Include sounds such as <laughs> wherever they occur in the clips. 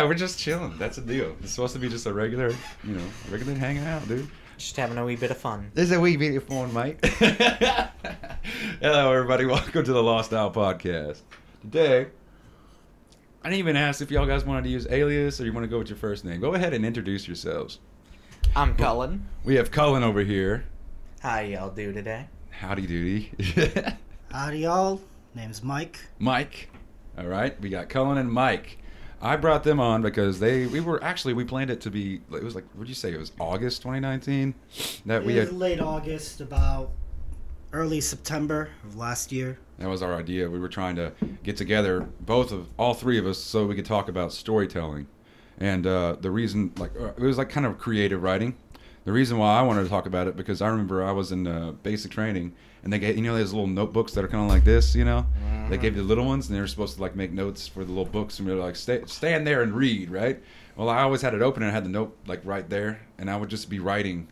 course. yeah, we're just chilling. That's a deal. It's supposed to be just a regular, you know, regular hanging out, dude. Just having a wee bit of fun. This is a wee bit of fun, mate. <laughs> Hello, everybody. Welcome to the Lost Owl Podcast. Today, I didn't even ask if y'all guys wanted to use alias or you want to go with your first name. Go ahead and introduce yourselves. I'm Cullen. We have Cullen over here. How y'all do today? Howdy doody. <laughs> Howdy, y'all. Name's Mike. Mike. All right, we got Cullen and Mike. I brought them on because they we were actually we planned it to be it was like what did you say it was August 2019 that we it was had late August, about early September of last year. that was our idea. We were trying to get together both of all three of us so we could talk about storytelling. And uh, the reason like uh, it was like kind of creative writing. The reason why I wanted to talk about it because I remember I was in uh, basic training and they get you know those little notebooks that are kind of like this, you know. They mm-hmm. gave you the little ones and they were supposed to like make notes for the little books and we were like stay, stand there and read, right? Well, I always had it open and I had the note like right there and I would just be writing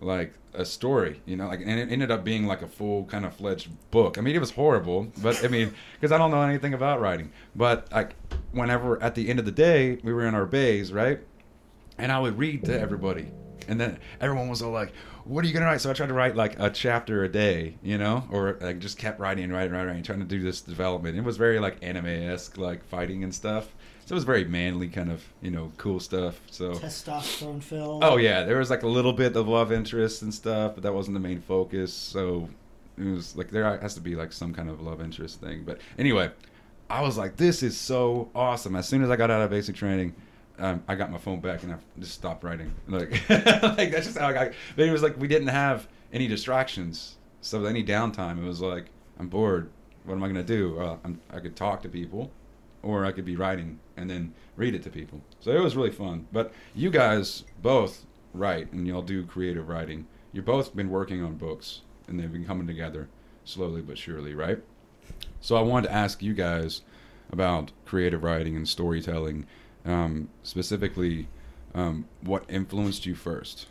like a story, you know, like and it ended up being like a full kind of fledged book. I mean, it was horrible, but I mean, <laughs> because I don't know anything about writing. But like, whenever at the end of the day, we were in our bays, right, and I would read to everybody, and then everyone was all like, "What are you gonna write?" So I tried to write like a chapter a day, you know, or like just kept writing and writing, writing, writing, trying to do this development. It was very like anime esque, like fighting and stuff. So it was very manly, kind of, you know, cool stuff. So Testosterone filled. Oh yeah, there was like a little bit of love interest and stuff, but that wasn't the main focus. So it was like there has to be like some kind of love interest thing. But anyway, I was like, this is so awesome. As soon as I got out of basic training, um, I got my phone back and I just stopped writing. <laughs> Like, like that's just how I got. But it was like we didn't have any distractions, so any downtime, it was like I'm bored. What am I gonna do? Uh, I could talk to people, or I could be writing and then read it to people. So it was really fun. But you guys both write and y'all do creative writing. You've both been working on books and they've been coming together slowly but surely, right? So I wanted to ask you guys about creative writing and storytelling, um, specifically, um, what influenced you first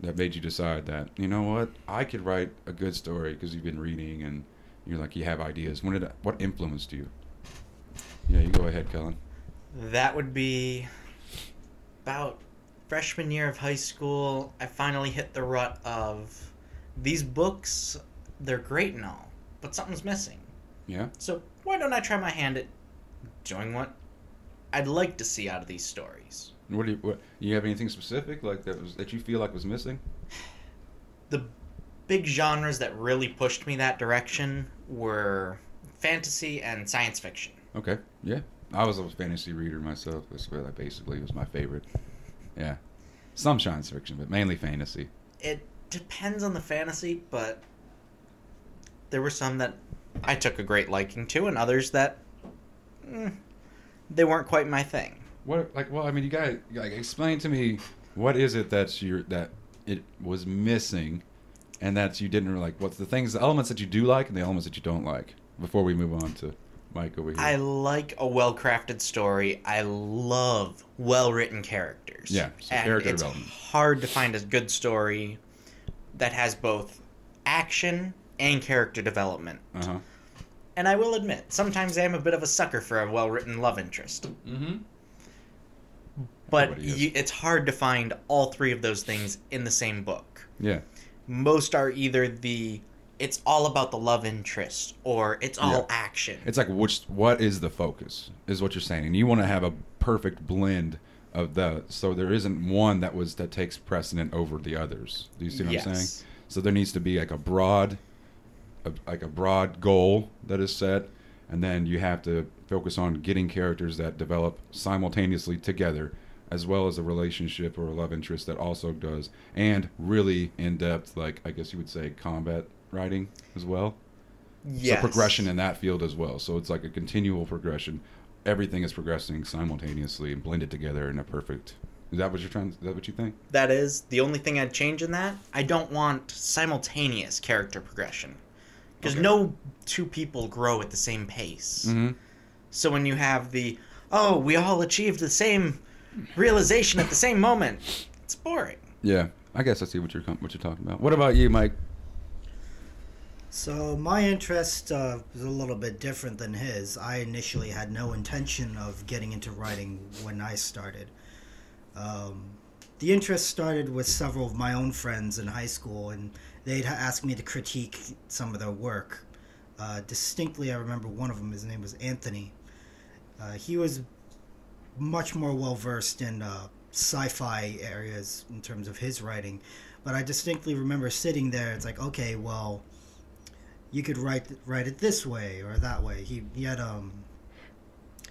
that made you decide that you know what I could write a good story because you've been reading and you're like you have ideas. When did what influenced you? Yeah, you go ahead, Cullen. That would be about freshman year of high school. I finally hit the rut of these books, they're great and all, but something's missing. Yeah. So why don't I try my hand at doing what I'd like to see out of these stories? What do you what you have anything specific like that was that you feel like was missing? The big genres that really pushed me that direction were fantasy and science fiction. Okay. Yeah. I was a fantasy reader myself. That's what I basically was my favorite. Yeah. Some science fiction, but mainly fantasy. It depends on the fantasy, but there were some that I took a great liking to, and others that mm, they weren't quite my thing. What like well I mean you guys like explain to me what is it that's your that it was missing and that you didn't like what's the things the elements that you do like and the elements that you don't like before we move on to Mike over here. I like a well crafted story. I love well written characters. Yeah, so and character it's development. hard to find a good story that has both action and character development. uh-huh. And I will admit, sometimes I am a bit of a sucker for a well written love interest. Mm-hmm. But you, it's hard to find all three of those things in the same book. Yeah. Most are either the it's all about the love interest or it's all Yeah. action. It's like which what is the focus is what you're saying, and you want to have a perfect blend of the so there isn't one that was that takes precedent over the others. Do you see what I'm saying? Yes. So there needs to be like a broad, a, like a broad goal that is set, and then you have to focus on getting characters that develop simultaneously together, as well as a relationship or a love interest that also does, and really in depth, like I guess you would say, combat writing as well. yes. So progression in that field as well. So it's like a continual progression. Everything is progressing simultaneously and blended together in a perfect. Is that what you're trying? Is that what you think? That is the only thing I'd change in that. I don't want simultaneous character progression. Because Okay. no two people grow at the same pace. Mm-hmm. So when you have the, oh, we all achieved the same realization at the same moment, it's boring. Yeah, I guess I see what you're what you're talking about. What about you, Mike? So my interest uh, was a little bit different than his. I initially had no intention of getting into writing when I started. Um, the interest started with several of my own friends in high school, and they'd ask me to critique some of their work. Uh, distinctly, I remember one of them. His name was Anthony. Uh, he was much more well versed in uh, sci-fi areas in terms of his writing, but I distinctly remember sitting there. It's like, okay, well, you could write write it this way or that way. He he had um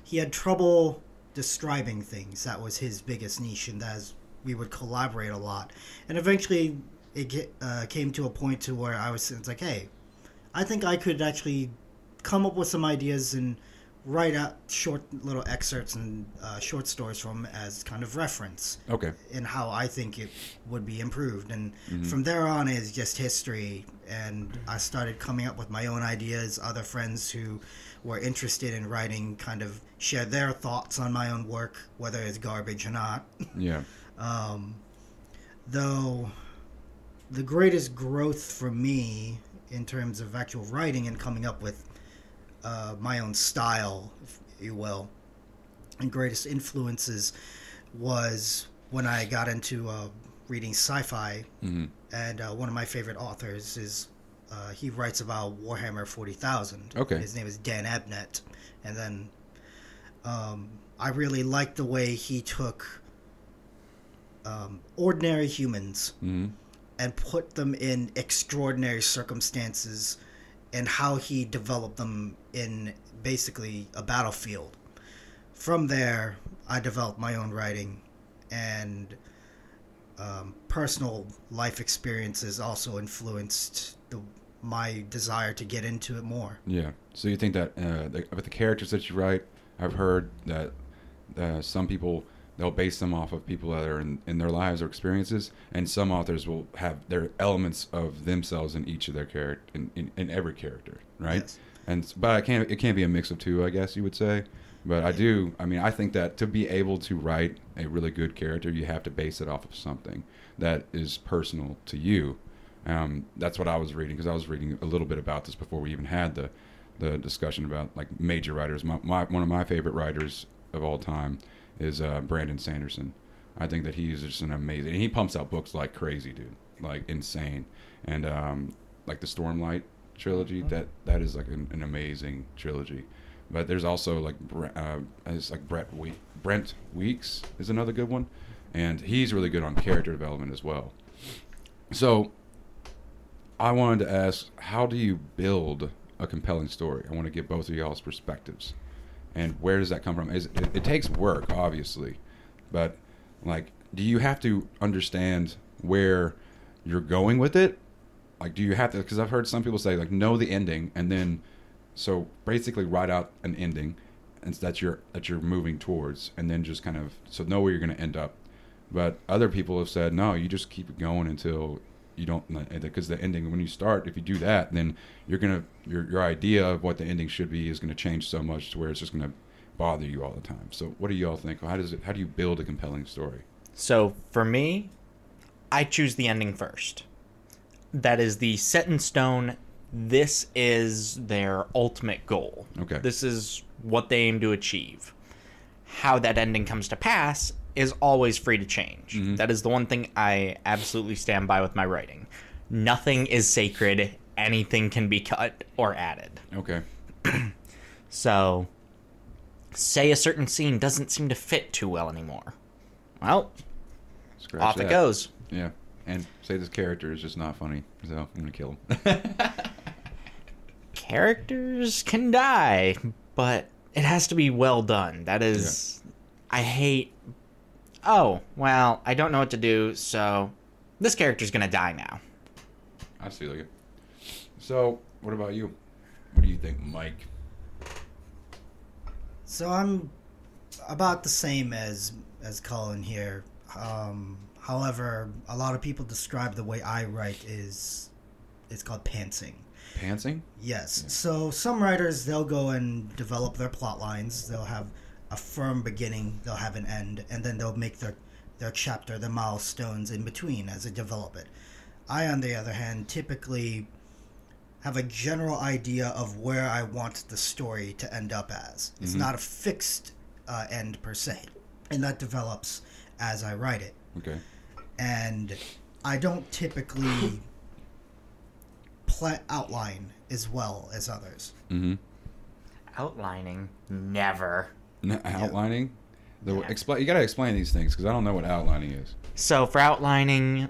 he had trouble describing things. That was his biggest niche, and as we would collaborate a lot, and eventually it uh, came to a point to where I was it's like, hey, I think I could actually come up with some ideas and write out short little excerpts and uh, short stories from as kind of reference Okay. in how I think it would be improved. And Mhm. from there on is just history. And I started coming up with my own ideas. Other friends who were interested in writing kind of shared their thoughts on my own work, whether it's garbage or not. Yeah. <laughs> Um, though the greatest growth for me in terms of actual writing and coming up with uh, my own style, if you will, and greatest influences was when I got into uh, reading sci-fi, hmm and uh, one of my favorite authors is uh, he writes about Warhammer Forty Thousand. Okay. his name is Dan Abnett, and then um, I really liked the way he took um, ordinary humans hmm and put them in extraordinary circumstances and how he developed them in basically a battlefield. From there, I developed my own writing and um, personal life experiences also influenced the, my desire to get into it more. Yeah. So you think that uh, the, with the characters that you write, I've heard that uh, some people they'll base them off of people that are in, in their lives or experiences, and some authors will have their elements of themselves in each of their character in, in, in every character, right? Yes. And but I can't it can't be a mix of two, I guess you would say. But I do. I mean, I think that to be able to write a really good character, you have to base it off of something that is personal to you. Um, that's what I was reading because I was reading a little bit about this before we even had the the discussion about like major writers. My, my one of my favorite writers of all time is uh, Brandon Sanderson. I think that he's just an amazing. He pumps out books like crazy, dude, like insane. And um, like the Stormlight trilogy, that that is like an, an amazing trilogy. But there's also like uh, it's like Brett we- Brent Weeks is another good one, and he's really good on character development as well. So I wanted to ask, how do you build a compelling story? I want to get both of y'all's perspectives, and where does that come from? Is it, it takes work, obviously, but like, do you have to understand where you're going with it? Like, do you have to? Because I've heard some people say like, know the ending, and then so basically write out an ending, and that you're that you're moving towards, and then just kind of so know where you're going to end up. But other people have said no, you just keep going until you don't because the ending when you start if you do that then you're gonna your your idea of what the ending should be is gonna change so much to where it's just gonna bother you all the time. So what do you all think? How does it? How do you build a compelling story? So for me, I choose the ending first. That is the set in stone. This is their ultimate goal. Okay. This is what they aim to achieve. How that ending comes to pass is always free to change. Mhm. That is the one thing I absolutely stand by with my writing. Nothing is sacred. Anything can be cut or added. Okay. <clears throat> So, say a certain scene doesn't seem to fit too well anymore. Well, Scratch off that. it goes. Yeah. And say this character is just not funny, so I'm gonna kill him. <laughs> characters can die, but it has to be well done. That is, I hate. Oh well, I don't know what to do, so this character's gonna die now. I see like it. So what about you? What do you think, Mike? So I'm about the same as as Cullen here. Um, however, a lot of people describe the way I write is it's called pantsing. Pantsing? Yes. Yeah. So some writers they'll go and develop their plot lines. They'll have a firm beginning. They'll have an end, and then they'll make their their chapter, their milestones in between as they develop it. I, on the other hand, typically have a general idea of where I want the story to end up as. It's Mhm. not a fixed uh, end per se, and that develops as I write it. Okay. And I don't typically pla outline as well as others. Mm-hmm. Outlining, never. Outlining. The Yeah. explain. You gotta explain these things because I don't know what outlining is. So for outlining,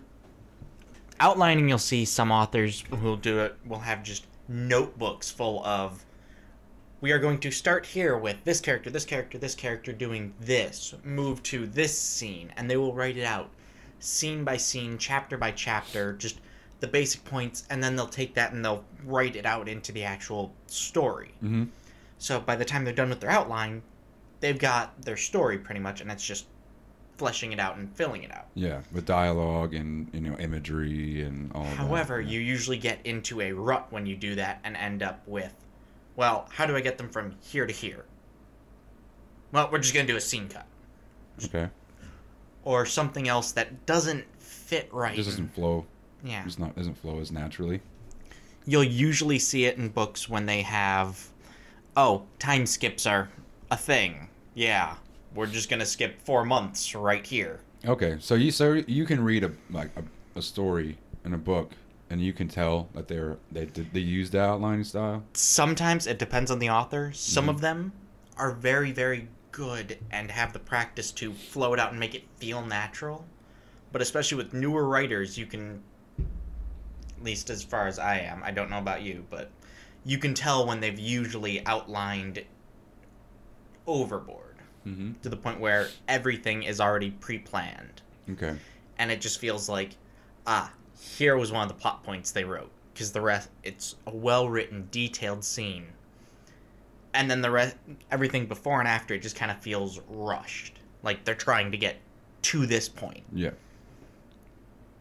outlining, you'll see some authors who'll do it will have just notebooks full of. We are going to start here with this character, this character, this character doing this. Move to this scene, and they will write it out, scene by scene, chapter by chapter, just the basic points, and then they'll take that and they'll write it out into the actual story. Mm-hmm. So by the time they're done with their outline, they've got their story pretty much, and it's just fleshing it out and filling it out. Yeah, with dialogue and you know imagery and all. of that. However, Yeah. you usually get into a rut when you do that and end up with, well, how do I get them from here to here? Well, we're just going to do a scene cut. okay. Or something else that doesn't fit right. It just doesn't flow. yeah. It's not doesn't flow as naturally. You'll usually see it in books when they have, oh, time skips are a thing. Yeah. We're just going to skip four months right here. Okay, so you so you can read a like a, a story in a book, and you can tell that they're they they used the outlining style. sometimes it depends on the author. Some Mhm. of them are very, very good and have the practice to flow it out and make it feel natural. But especially with newer writers, you can, at least as far as I am, I don't know about you, but you can tell when they've usually outlined overboard Mm-hmm. to the point where everything is already pre planned. Okay. And it just feels like, ah, here was one of the plot points they wrote. Because the rest, it's a well written, detailed scene. And then the rest, everything before and after, it just kind of feels rushed. Like they're trying to get to this point. Yeah.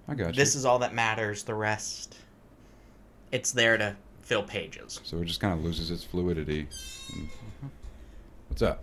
I got you. This is all that matters. The rest, it's there to fill pages. so it just kind of loses its fluidity. Mm. What's up?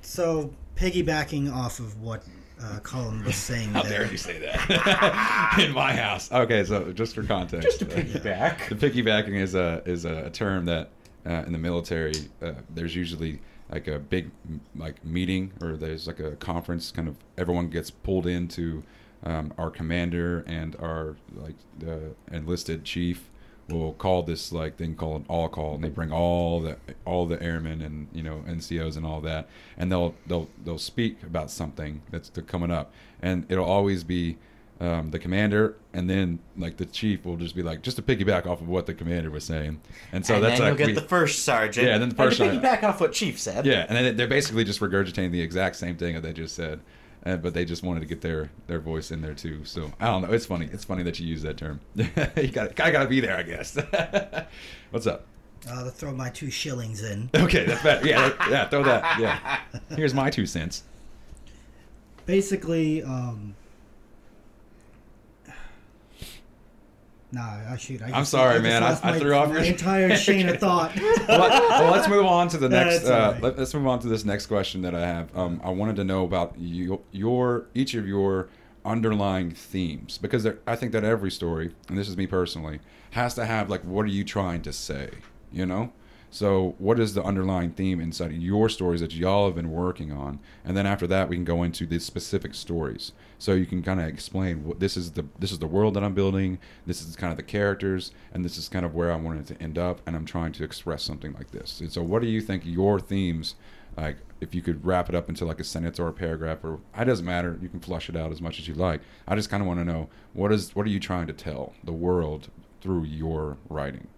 So, piggybacking off of what uh, Cullen was <laughs> saying How there, dare you say that <laughs> in my house? Okay, so just for context, Just to piggyback. the piggybacking is a is a term that uh, in the military uh, there's usually like a big like meeting or there's like a conference. Kind of everyone gets pulled into um, our commander and our like the enlisted chief will call this like thing called an all call and they bring all the all the airmen and you know NCOs and all that and they'll they'll they'll speak about something that's coming up and it'll always be um, the commander and then like the chief will just be like just to piggyback off of what the commander was saying and so and that's then like you'll get we- the first sergeant. Yeah, and then the first to sergeant. piggyback off what Chief said. yeah and then they're basically just regurgitating the exact same thing that they just said uh, but they just wanted to get their their voice in there too so I don't know it's funny it's funny that you use that term <laughs> you got I gotta be there I guess <laughs> what's up uh, to throw my two shillings in. <laughs> Okay, that's better. Yeah, yeah, throw that. Yeah. Here's my two cents. Basically, um, nah, I shoot. I I'm just- sorry, man. I- I my- threw off my your- entire <laughs> chain of thought. Well, well, let's move on to the next. Uh, alright. let, us move on to this next question that I have. Um, I wanted to know about you, your each of your underlying themes because there, I think that every story, and this is me personally, has to have like what are you trying to say? You know. So, what is the underlying theme inside of your stories that y'all have been working on? And then after that, we can go into the specific stories. So you can kind of explain what this is the this is the world that I'm building. This is kind of the characters, and this is kind of where I wanted to end up. And I'm trying to express something like this. And so, what do you think your themes? Like, if you could wrap it up into like a sentence or a paragraph, or it doesn't matter. You can flush it out as much as you like. I just kind of want to know what is what are you trying to tell the world through your writing?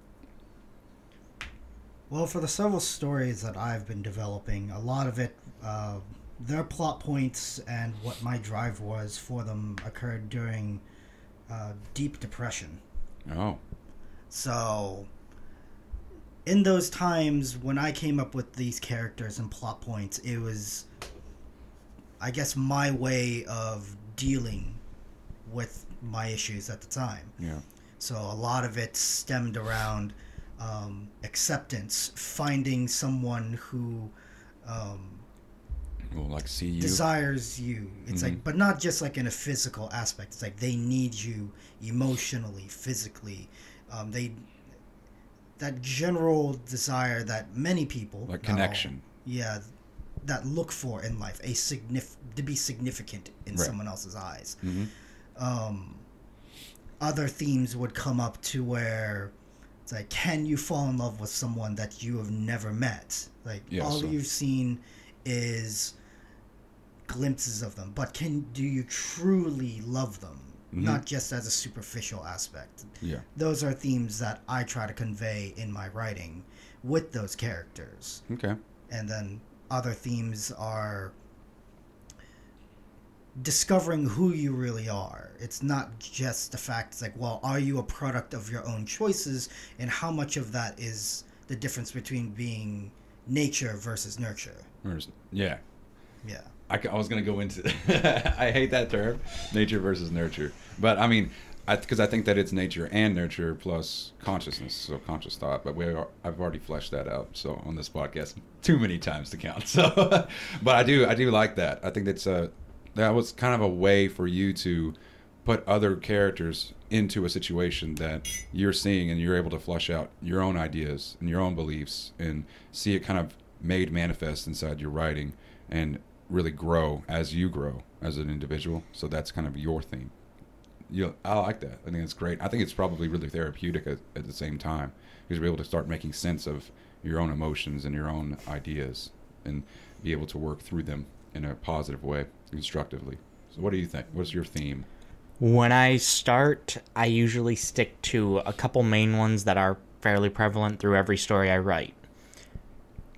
Well, for the several stories that I've been developing, a lot of it, uh, their plot points and what my drive was for them occurred during uh, deep depression. Oh, So, in those times when I came up with these characters and plot points, it was, I guess, my way of dealing with my issues at the time. yeah. So a lot of it stemmed around um, acceptance, finding someone who um, Well, like see you. desires you. It's Mhm. like, but not just like in a physical aspect. It's like they need you emotionally, physically. Um, they that general desire that many people Like not all, connection. yeah that look for in life a signif- to be significant in Right. someone else's eyes hmm um, other themes would come up to where it's like, can you fall in love with someone that you have never met? Like Yeah, all so- you've seen is glimpses of them, but can do you truly love them? Mhm. Not just as a superficial aspect. Yeah. Those are themes that I try to convey in my writing with those characters Okay. and then other themes are discovering who you really are it's not just the fact it's like well are you a product of your own choices and how much of that is the difference between being nature versus nurture Yeah. yeah I, I was gonna go into. <laughs> I hate that term, nature versus nurture. But I mean, because I, think that it's nature and nurture plus consciousness, so conscious thought. But we are, I've already fleshed that out. So on this podcast, too many times to count. <laughs> So, but I do I do like that. I think that's a that was kind of a way for you to put other characters into a situation that you're seeing and you're able to flush out your own ideas and your own beliefs and see it kind of made manifest inside your writing and really grow as you grow as an individual. So that's kind of your theme you i like that. I think it's great. I think it's probably really therapeutic at, at the same time because you're able to start making sense of your own emotions and your own ideas and be able to work through them in a positive way constructively. So what do you think? What's your theme? When I start, I usually stick to a couple main ones that are fairly prevalent through every story I write.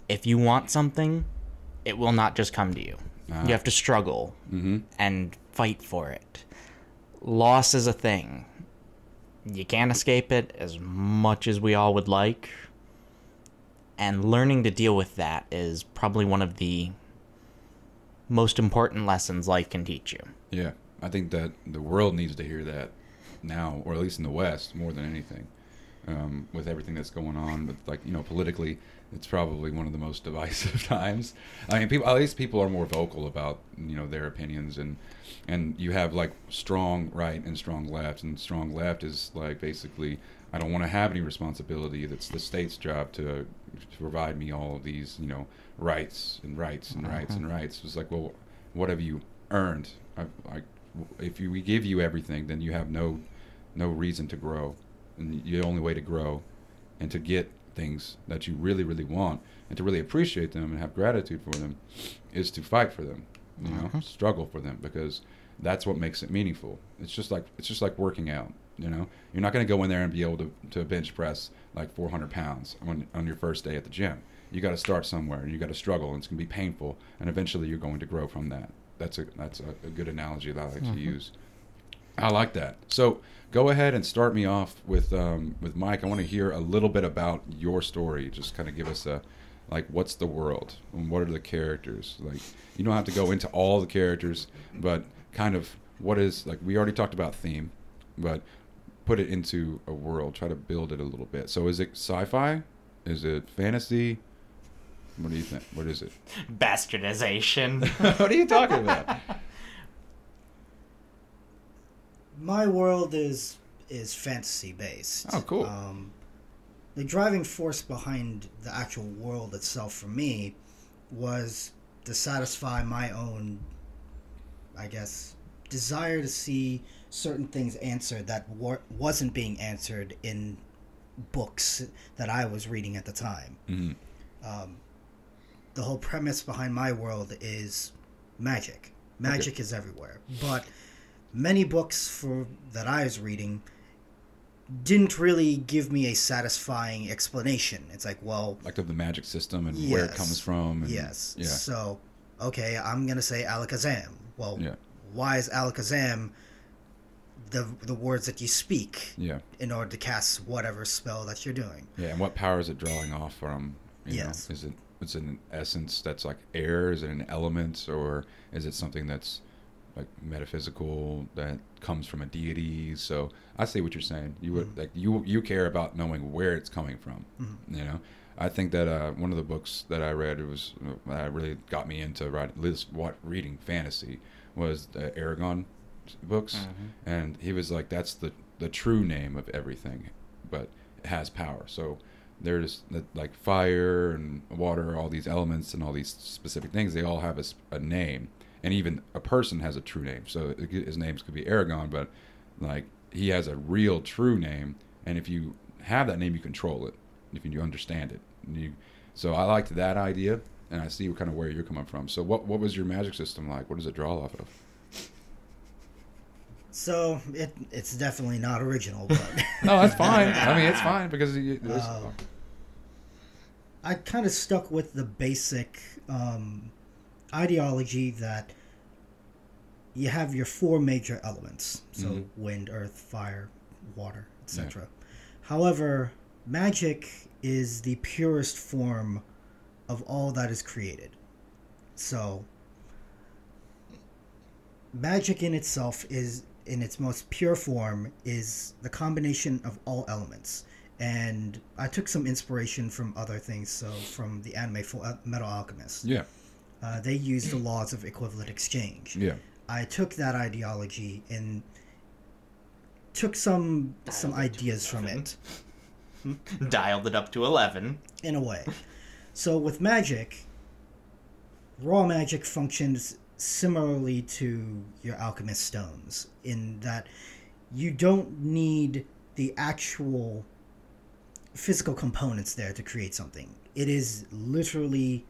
If you want something, it will not just come to you. Ah. You have to struggle mm-hmm and fight for it. Loss is a thing. You can't escape it as much as we all would like. And learning to deal with that is probably one of the most important lessons life can teach you. Yeah, I think that the world needs to hear that now, or at least in the West, more than anything. Um, with everything that's going on, with like you know, politically, it's probably one of the most <laughs> divisive <laughs> times. I mean, people at least people are more vocal about you know their opinions, and and you have like strong right and strong left, and strong left is like basically I don't want to have any responsibility. That's the state's job to, to provide me all of these you know rights and rights and uh-huh. rights and rights. It's like, well, what have you earned? I, I, if you, we give you everything, then you have no no reason to grow, and the only way to grow and to get things that you really really want and to really appreciate them and have gratitude for them is to fight for them you know Mhm. struggle for them because that's what makes it meaningful. It's just like it's just like working out you know? You're not going to go in there and be able to, to bench press like 400 pounds on, on your first day at the gym. You got to start somewhere. And you got to struggle and it's going to be painful and eventually you're going to grow from that. That's a that's a, a good analogy that i like to use. I like that. So go ahead and start me off with um, with Mike. I want to hear a little bit about your story. Just kind of give us a like what's the world and what are the characters like. You don't have to go into all the characters, but kind of what is like we already talked about theme, but put it into a world. Try to build it a little bit. So is it sci-fi? Is it fantasy? What do you think? What is it? Bastardization. <laughs> what are you talking about? <laughs> my world is is fantasy based. Oh, cool. Um, the driving force behind the actual world itself for me was to satisfy my own, I guess, desire to see certain things answered that wa- wasn't being answered in books that I was reading at the time. hmm Um, the whole premise behind my world is magic. Magic is everywhere, but many books for that I was reading didn't really give me a satisfying explanation. It's like, well, Like of the magic system and where it comes from. And, yes. Yeah. So, okay, I'm gonna say Alakazam. Well, Yeah. why is Alakazam the the words that you speak Yeah. in order to cast whatever spell that you're doing? Yeah, and what power is it drawing off from? You Yes. Know? Is it is it an essence that's like air? Is it an element, or is it something that's like metaphysical that comes from a deity? So I see what you're saying. You would Mhm. like you you care about knowing where it's coming from. Mhm. You know, I think that uh, one of the books that I read it was uh, that really got me into writing, what reading fantasy was the Eragon books, Mhm. and he was like, "That's the the true name of everything, but it has power." So there's like fire and water, all these elements and all these specific things. They all have a name, and even a person has a true name. So his names could be Eragon, but like he has a real true name, and if you have that name, you control it. If you understand it, and you, so I liked that idea, and I see kind of where you're coming from. So what what was your magic system like? What does it draw off of? So it it's definitely not original, but <laughs> No, that's fine. I mean, it's fine because there's- Uh, I kind of stuck with the basic um, ideology that you have your four major elements so Mhm. wind earth fire water etc however magic is the purest form of all that is created. So magic in itself is in its most pure form is the combination of all elements. And i took some inspiration from other things so from the anime Fullmetal Alchemist. Yeah, uh, they use the laws of equivalent exchange yeah. I took that ideology and took some some Dialed it ideas from it <laughs> Dialed it up to 11. in a way. So with magic, raw magic functions similarly to your alchemist stones in that you don't need the actual physical components there to create something. It is literally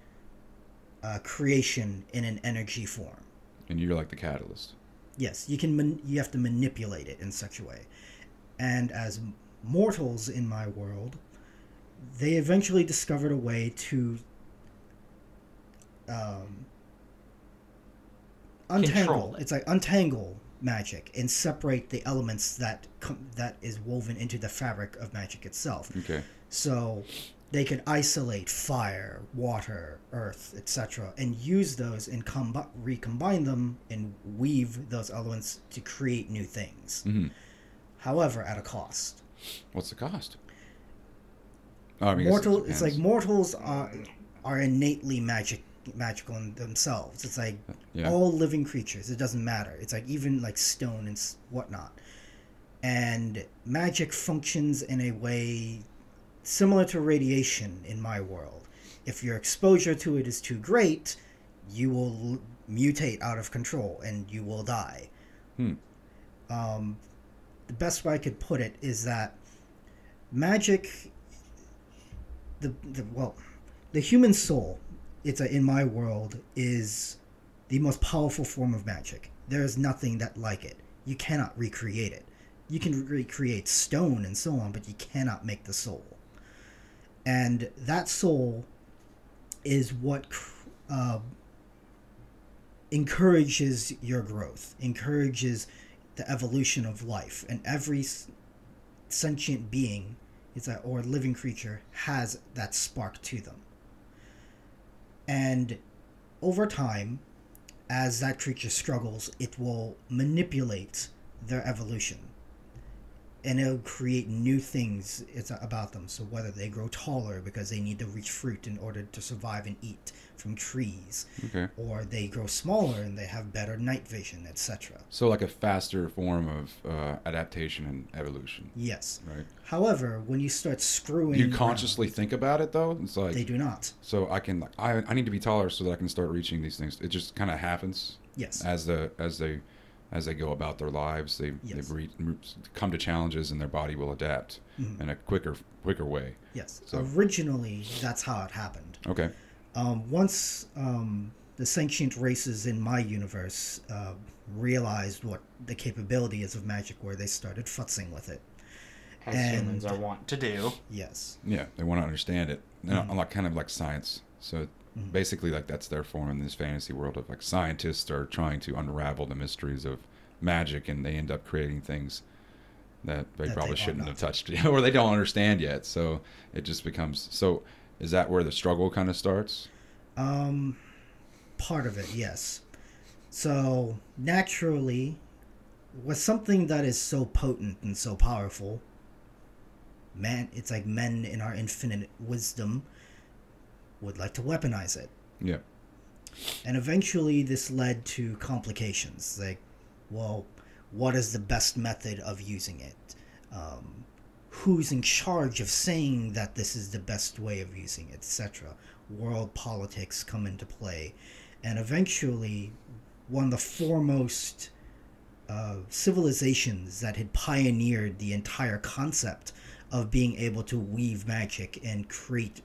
a creation in an energy form. And you're like the catalyst. Yes, you can. Man- you have to manipulate it in such a way, and as mortals in my world, they eventually discovered a way to um, untangle. Control it. It's like untangle magic and separate the elements that com- that is woven into the fabric of magic itself. Okay. So they could isolate fire, water, earth, etc., and use those and combi- recombine them and weave those elements to create new things. hmm However, at a cost. What's the cost? Oh, I mean, guess it Mortal, it's like mortals are are innately magic magical in themselves. It's like Yeah. all living creatures. It doesn't matter. It's like even like stone and whatnot. And magic functions in a way similar to radiation in my world. If your exposure to it is too great, you will l- mutate out of control and you will die. Hmm. Um, the best way I could put it is that magic, the, the well, the human soul, it's a, in my world is the most powerful form of magic. There is nothing that like it. You cannot recreate it. You can recreate stone and so on, but you cannot make the soul. And that soul is what uh, encourages your growth, encourages the evolution of life, and every sentient being, it's a, or living creature has that spark to them. And over time, as that creature struggles, it will manipulate their evolution. And it'll create new things it's about them. So whether they grow taller because they need to reach fruit in order to survive and eat from trees, Okay. or they grow smaller and they have better night vision, etc. So like a faster form of uh, adaptation and evolution, Yes. right? However, when you start screwing, Do you around, consciously think about it though? It's like they do not. so I can like I, I need to be taller so that I can start reaching these things. It just kind of happens Yes. as the as they as they go about their lives. They Yes. they re, come to challenges and their body will adapt Mhm. in a quicker quicker way. Yes. So- Originally, that's how it happened. Okay. Um, once um, the sentient races in my universe uh, realized what the capability is of magic, where they started futzing with it. As And- humans are wont to do. Yes. Yeah, they want to understand it. And Mhm. like kind of like science. So Mhm. basically, like that's their form in this fantasy world of like scientists are trying to unravel the mysteries of magic, and they end up creating things that they That probably they shouldn't have touched, <laughs> or they don't understand yet. So it just becomes so. Is that where the struggle kind of starts? Um, part of it, yes. So naturally, with something that is so potent and so powerful, man, it's like men in our infinite wisdom would like to weaponize it. Yeah. And eventually, this led to complications. Like, well, what is the best method of using it? Um, who's in charge of saying that this is the best way of using it, etc. World politics come into play, and eventually, one of the foremost uh, civilizations that had pioneered the entire concept of being able to weave magic and create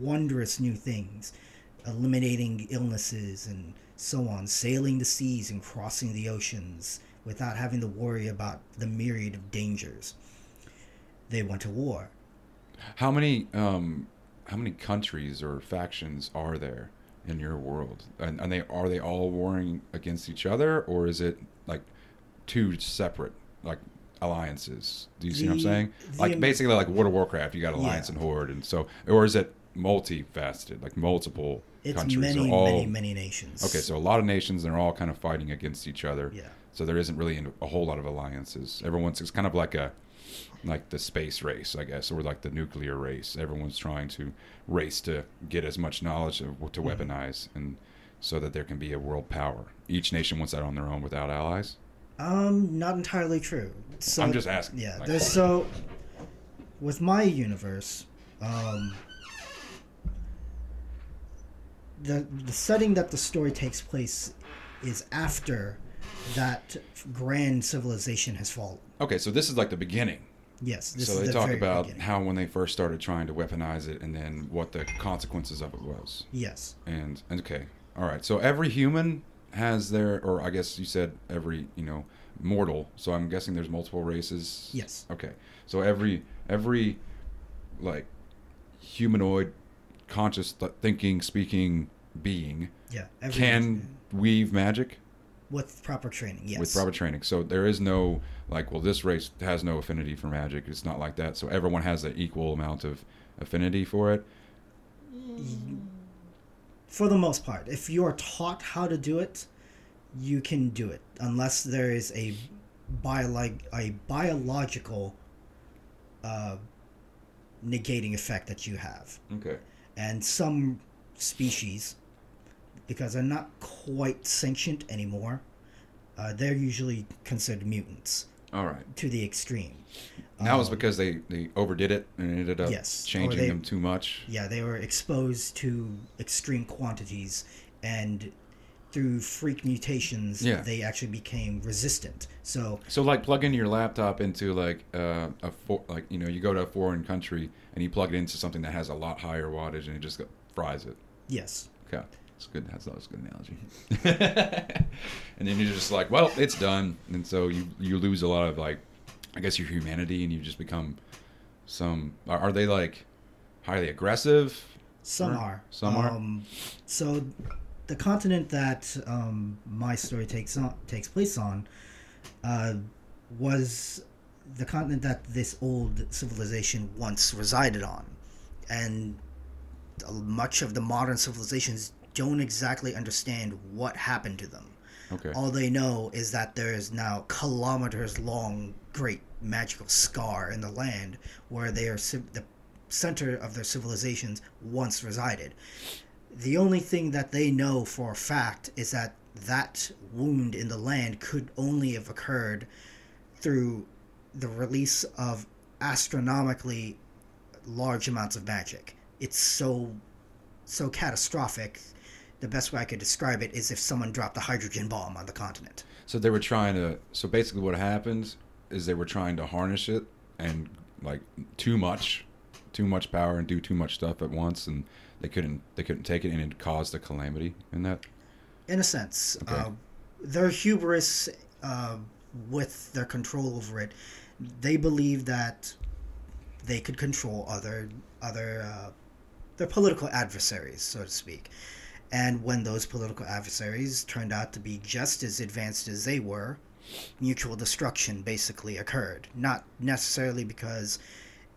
wondrous new things, eliminating illnesses and so on, sailing the seas and crossing the oceans without having to worry about the myriad of dangers. They went to war. How many um, how many countries or factions are there in your world? And, and they are they all warring against each other, or is it like two separate like alliances? Do you see what I'm saying? Like am- basically like World of Warcraft, you got alliance Yeah. and horde, and so or is it multifaceted, like multiple It's countries? many, all, many, many nations. Okay, so a lot of nations, they're all kind of fighting against each other. Yeah. So there isn't really a whole lot of alliances. Everyone's it's kind of like a like the space race, I guess, or like the nuclear race. Everyone's trying to race to get as much knowledge of, to Mm-hmm. weaponize, and so that there can be a world power. Each nation wants that on their own without allies. Um, not entirely true. So, I'm just asking, Yeah, like- there's so with my universe, um, the the setting that the story takes place is after that grand civilization has fallen. Okay, so this is like the beginning. Yes, this so they the talk about beginning. how when they first started trying to weaponize it, and then what the consequences of it was. yes, And and okay, all right. So every human has their, or I guess you said every, you know, mortal. So I'm guessing there's multiple races. yes, Okay. So every every like humanoid, conscious, th- thinking, speaking being yeah. can weave magic with proper training. Yes, with proper training. So there is no like, well, this race has no affinity for magic. It's not like that. So everyone has an equal amount of affinity for it. for the most part. If you are taught how to do it, you can do it, unless there is a biolog- a biological uh, negating effect that you have. Okay. And some species, because they're not quite sentient anymore, uh, they're usually considered mutants All right. to the extreme. That was Um, because they, they overdid it and ended up Yes, changing they- them too much. Yeah, they were exposed to extreme quantities, and through freak mutations, Yeah. they actually became resistant. So, So like plugging your laptop into like uh, a for, like you know you go to a foreign country and you plug it into something that has a lot higher wattage and it just fries it. yes, Okay, it's good. That's that was a good analogy. <laughs> and then you're just like, well, it's done, and so you you lose a lot of like, I guess your humanity, and you just become some. Are, are they like highly aggressive? some Or- are. some are? Um, so, the continent that um, my story takes on takes place on uh, was the continent that this old civilization once resided on, and much of the modern civilizations don't exactly understand what happened to them. Okay. All they know is that there is now kilometers long, great magical scar in the land where they are the center of their civilizations once resided. The only thing that they know for a fact is that that wound in the land could only have occurred through the release of astronomically large amounts of magic. It's so so catastrophic. The best way I could describe it is if someone dropped a hydrogen bomb on the continent. So they were trying to. So basically, what happened is they were trying to harness it and like too much, too much power and do too much stuff at once, and they couldn't. They couldn't take it, and it caused a calamity in that. In a sense, Okay. uh, their hubris uh, with their control over it, they believe that they could control other other uh, their political adversaries, so to speak. And when those political adversaries turned out to be just as advanced as they were, mutual destruction basically occurred. Not necessarily because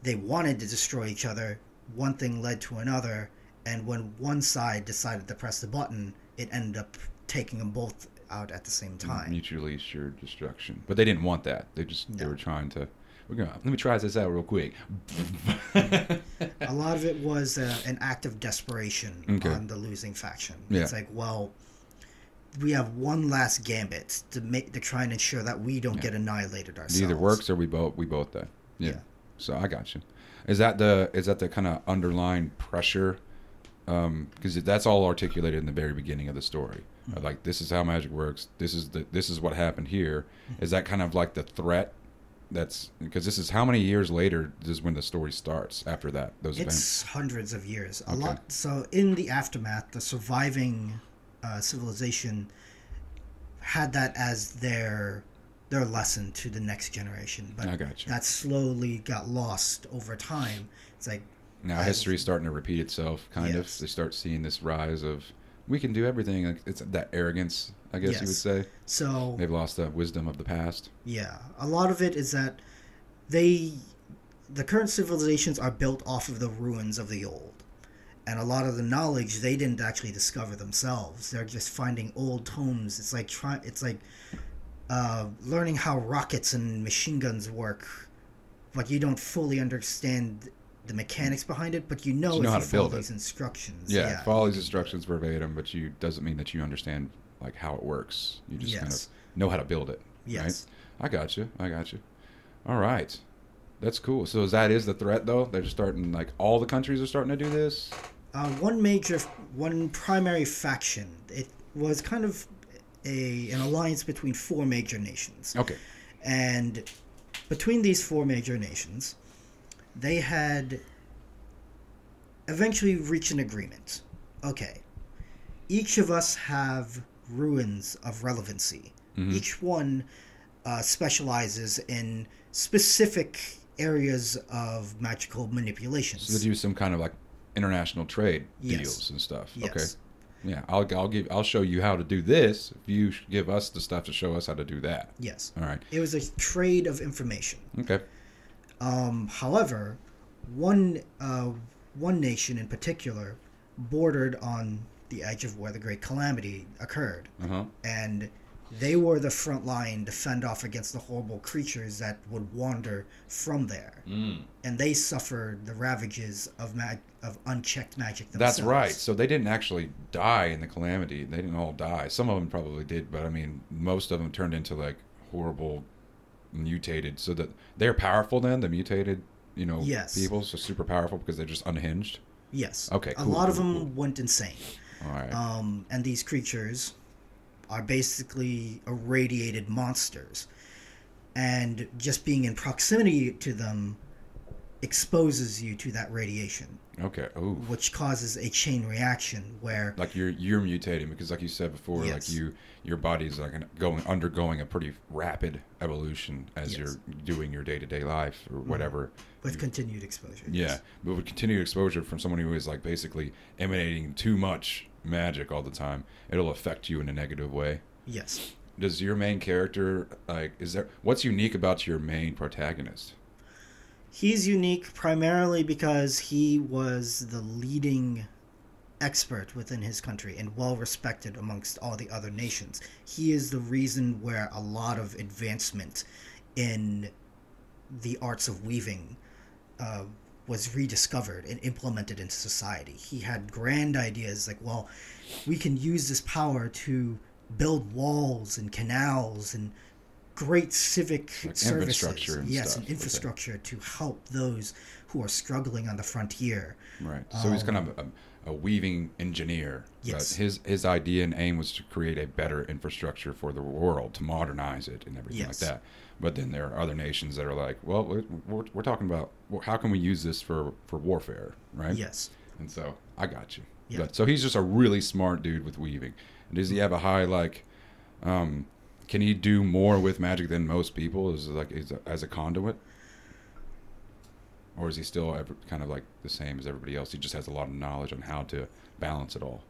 they wanted to destroy each other, one thing led to another, and when one side decided to press the button, it ended up taking them both out at the same time. mutually assured destruction. But they didn't want that. They just they were trying to. We're gonna let me try this out real quick. <laughs> A lot of it was uh, an act of desperation Okay. on the losing faction. Yeah. It's like, well, we have one last gambit to make to try and ensure that we don't Yeah. get annihilated it ourselves. either works or we both we both die. Yeah. Yeah. So I got you. Is that the is that the kind of underlying pressure? Because that's all articulated in the very beginning of the story. Uh, Like this is how magic works. This is the this is what happened here. Is that kind of like the threat? That's because this is how many years later this is when the story starts after that those events. It's hundreds of years. A Okay. lot. So in the aftermath, the surviving uh, civilization had that as their their lesson to the next generation. But I got you. that slowly got lost over time. It's like Now I- history is starting to repeat itself. Kind Yes. of. They start seeing this rise of we can do everything. Like it's that arrogance. I guess you would say so. they've lost the wisdom of the past. Yeah, a lot of it is that they, the current civilizations are built off of the ruins of the old, and a lot of the knowledge they didn't actually discover themselves. They're just finding old tomes. It's like trying It's like uh, learning how rockets and machine guns work, but you don't fully understand the mechanics behind it. But you know, You know how to follow build it. these instructions. Yeah, follow these instructions verbatim, but you doesn't mean that you understand like how it works. You just kind of know how to build it. Yes. Right? I got you. I got you. All right. That's cool. So is that is the threat though? They're just starting like all the countries are starting to do this. Uh, one major, one primary faction. It was kind of a an alliance between four major nations, Okay. and between these four major nations, they had eventually reached an agreement. Okay, each of us have ruins of relevancy. Mhm. Each one uh, specializes in specific areas of magical manipulations. So they do some kind of like international trade Yes. deals and stuff. Yes. Okay. Yeah, I'll I'll give I'll show you how to do this if you give us the stuff to show us how to do that. Yes. All right. It was a trade of information. Okay. Um, however, one uh, one nation in particular bordered on the edge of where the Great Calamity occurred, Uh huh. and they were the front line to fend off against the horrible creatures that would wander from there, Mm. and they suffered the ravages of mag- of unchecked magic themselves. That's right. So they didn't actually die in the calamity. They didn't all die. Some of them probably did, but I mean, most of them turned into like horrible, mutated. So that they're powerful. Then the mutated, you know, Yes. people. So super powerful because they're just unhinged. Yes. Okay, A cool, lot of them cool. went insane. All right. Um, and these creatures are basically irradiated monsters. And just being in proximity to them exposes you to that radiation, okay. Oh. which causes a chain reaction where Like you're you're mutating because, like you said before, Yes. like you your body's like going undergoing a pretty rapid evolution as Yes. Mm-hmm. you're doing your day to day life or whatever. with continued exposure. Yeah, yes. but with continued exposure from someone who is like basically emanating too much magic all the time, it'll affect you in a negative way. Yes. Does your main character like is there what's unique about your main protagonist? He's unique primarily because he was the leading expert within his country and well respected amongst all the other nations. He is the reason where a lot of advancement in the arts of weaving uh, was rediscovered and implemented into society. He had grand ideas like, well, we can use this power to build walls and canals and great civic Like services. infrastructure and yes, stuff, and okay. infrastructure to help those who are struggling on the frontier. Right. So he's kind Um, of a, a weaving engineer. Yes. But his his idea and aim was to create a better infrastructure for the world, to modernize it and everything Yes. like that. But then there are other nations that are like, well, we're, we're, we're talking about how can we use this for for warfare, right? Yes. And so I got you. Yeah. But, so he's just a really smart dude with weaving. And Does he have a high like? Um, can he do more with magic than most people? Is like is a, as a conduit, or is he still ever, kind of like the same as everybody else? He just has a lot of knowledge on how to balance it all.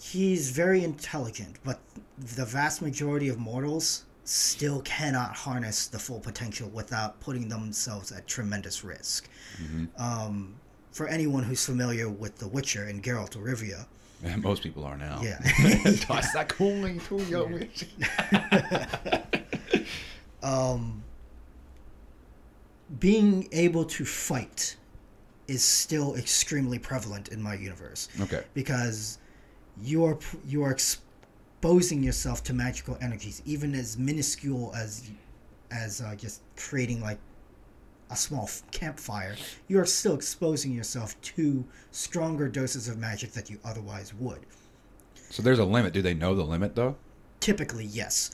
He's very intelligent, but the vast majority of mortals still cannot harness the full potential without putting themselves at tremendous risk. hmm Um, for anyone who's familiar with The Witcher and Geralt of Rivia, <laughs> most people are now. Yeah. Toss that coin to your witch. um, being able to fight is still extremely prevalent in my universe Okay. because you are you are exposing yourself to magical energies, even as minuscule as as uh, just creating like a small f- campfire, you are still exposing yourself to stronger doses of magic that you otherwise would. So there's a limit. Do they know the limit though? Typically, yes.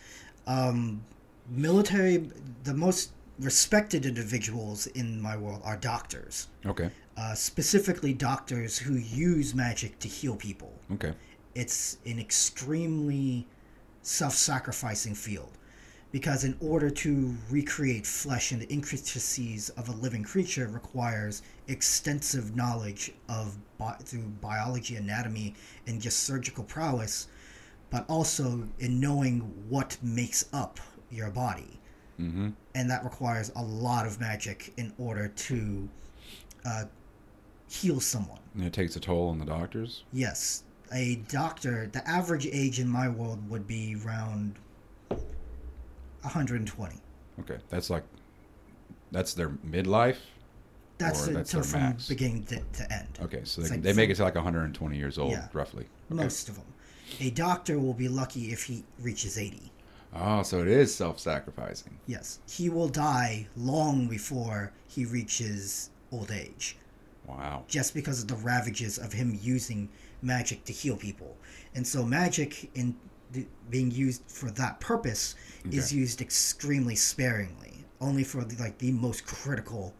Um, military, the most respected individuals in my world are doctors, Okay. uh, specifically doctors who use magic to heal people. Okay. It's an extremely self sacrificing field because, in order to recreate flesh and the intricacies of a living creature, requires extensive knowledge of bi- through biology, anatomy, and just surgical prowess, but also in knowing what makes up your body Mm-hmm. and that requires a lot of magic in order to uh, heal someone. And it takes a toll on the doctors. Yes, a doctor, the average age in my world would be around 120. Okay. That's like, that's their midlife. That's Or that's until their from max. beginning to, to end. Okay. So they, like they make it to like 120 years old, Yeah. roughly. Okay. Most of them. A doctor will be lucky if he reaches 80. Oh, so it is self-sacrificing. Yes, he will die long before he reaches old age. Wow. just because of the ravages of him using magic to heal people. And so magic in the, being used for that purpose is used extremely sparingly, only for the, like the most critical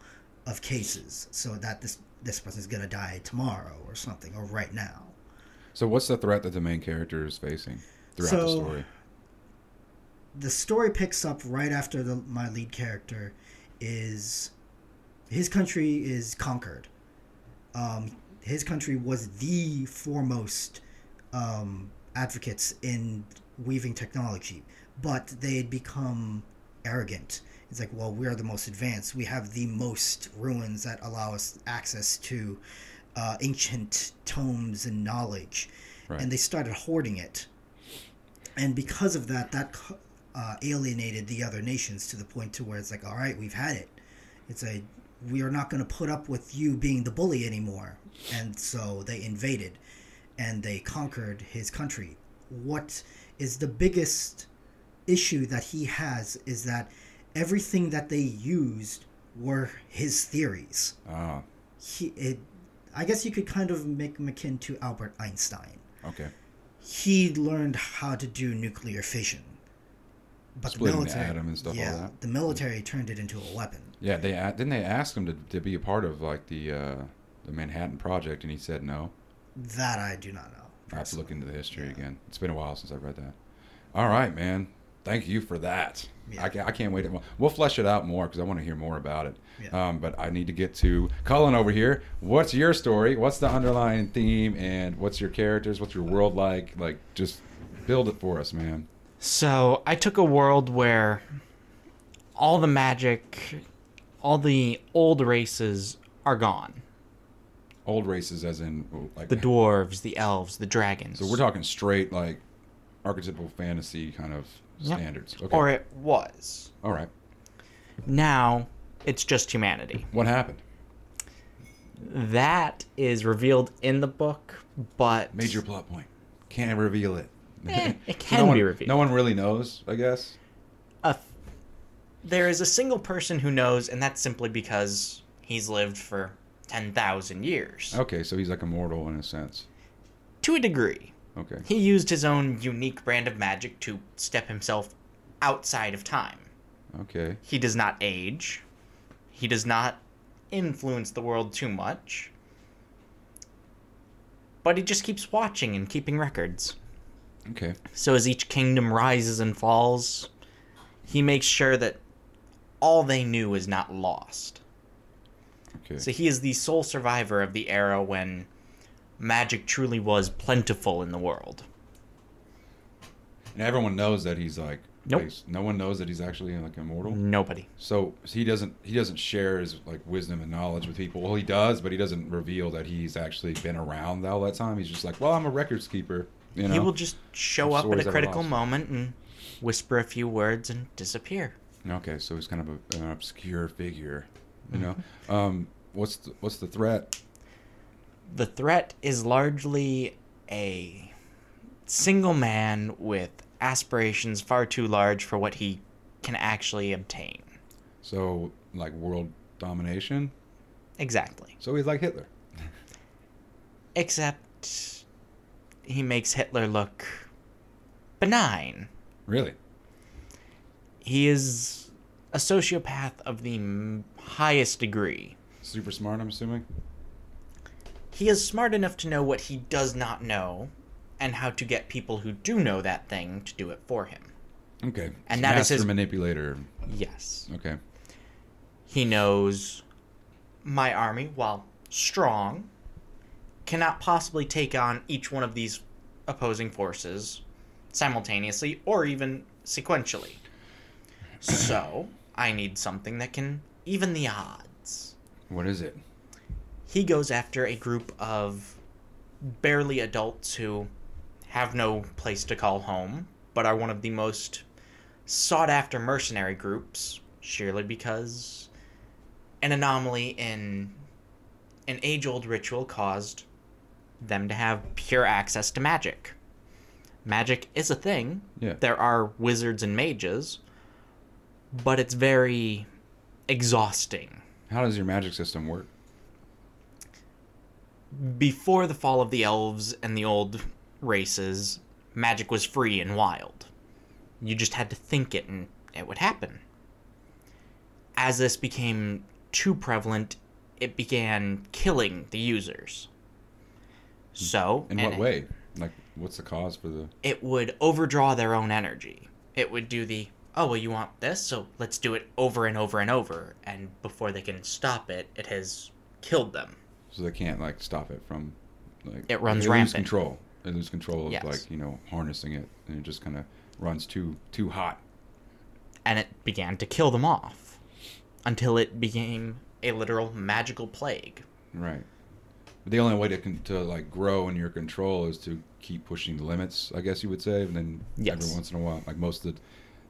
of cases, so that this this person's gonna die tomorrow or something or right now. So what's the threat that the main character is facing throughout the story? the story picks up right after the, my lead character is his country is conquered. Um, his country was the foremost um, advocates in weaving technology, but they had become arrogant. It's like, well, we're the most advanced. We have the most ruins that allow us access to uh, ancient tomes and knowledge, Right. and they started hoarding it. And because of that, that uh, alienated the other nations to the point to where it's like, all right, we've had it. It's a we are not going to put up with you being the bully anymore. And so they invaded and they conquered his country. What is the biggest issue that he has is that everything that they used were his theories. Ah, He, it, I guess you could kind of make him akin to Albert Einstein. okay. He learned how to do nuclear fission, but Splitting the military, atom and stuff, yeah, the military turned it into a weapon. Yeah, they didn't they ask him to, to be a part of like the uh, the Manhattan Project, and he said no. That I do not know. I have to look into the history Yeah. again. It's been a while since I read that. All right, man. Thank you for that. Yeah. I, I can't wait. To, we'll flesh it out more because I want to hear more about it. Yeah. Um, but I need to get to Cullen over here. What's your story? What's the underlying theme? And what's your characters? What's your world like? Like, just build it for us, man. So I took a world where all the magic, all the old races are gone. Old races, as in like The dwarves, the elves, the dragons. So we're talking straight like archetypal fantasy kind of Yep. standards. Okay. Or it was. All right. Now it's just humanity. What happened? That is revealed in the book, but Major plot point. Can't reveal it. <laughs> Eh, it <laughs> can no one, be revealed. No one really knows, I guess. a, there is a single person who knows, and that's simply because he's lived for 10,000 years. Okay, so he's like immortal in a sense. To a degree. Okay. He used his own unique brand of magic to step himself outside of time. Okay. He does not age. He does not influence the world too much. But he just keeps watching and keeping records. Okay. So as each kingdom rises and falls, he makes sure that all they knew is not lost. Okay. So he is the sole survivor of the era when magic truly was plentiful in the world. And everyone knows that he's like Nope. no one knows that he's actually like immortal. Nobody. So he doesn't he doesn't share his like wisdom and knowledge with people. Well, he does, but he doesn't reveal that he's actually been around all that time. He's just like, well, I'm a records keeper. You know. He will just show up at a critical moment and whisper a few words and disappear. Okay, so he's kind of a, an obscure figure. You know. Um. What's the, what's the threat? The threat is largely a single man with aspirations far too large for what he can actually obtain. So like world domination. Exactly. So he's like Hitler. <laughs> Except he makes Hitler look benign. Really? He is a sociopath of the highest degree. Super smart, I'm assuming. He is smart enough to know what he does not know and how to get people who do know that thing to do it for him. Okay. And that is his- manipulator. Yes. Okay. He knows my army, while strong, cannot possibly take on each one of these opposing forces simultaneously or even sequentially. So, I need something that can even the odds. What is it? He goes after a group of barely adults who have no place to call home, but are one of the most sought after mercenary groups, surely because an anomaly in an age old ritual caused them to have pure access to magic. Magic is a thing. Yeah. There are wizards and mages, but it's very exhausting. How does your magic system work? before the fall of the elves and the old races, magic was free and wild. You just had to think it and it would happen. As this became too prevalent, it began killing the users. So, In what way? Like, what's the cause for the? It would overdraw their own energy. It would do the, oh, well, you want this, so let's do it over and over and over. And before they can stop it, it has killed them. So they can't like stop it from, like. It runs they lose rampant. control. They lose control of Yes. like you know harnessing it, and it just kind of runs too too hot. and it began to kill them off until it became a literal magical plague. Right. But the only way to to like grow in your control is to keep pushing the limits, I guess you would say. And then Yes. every once in a while, like most of, the,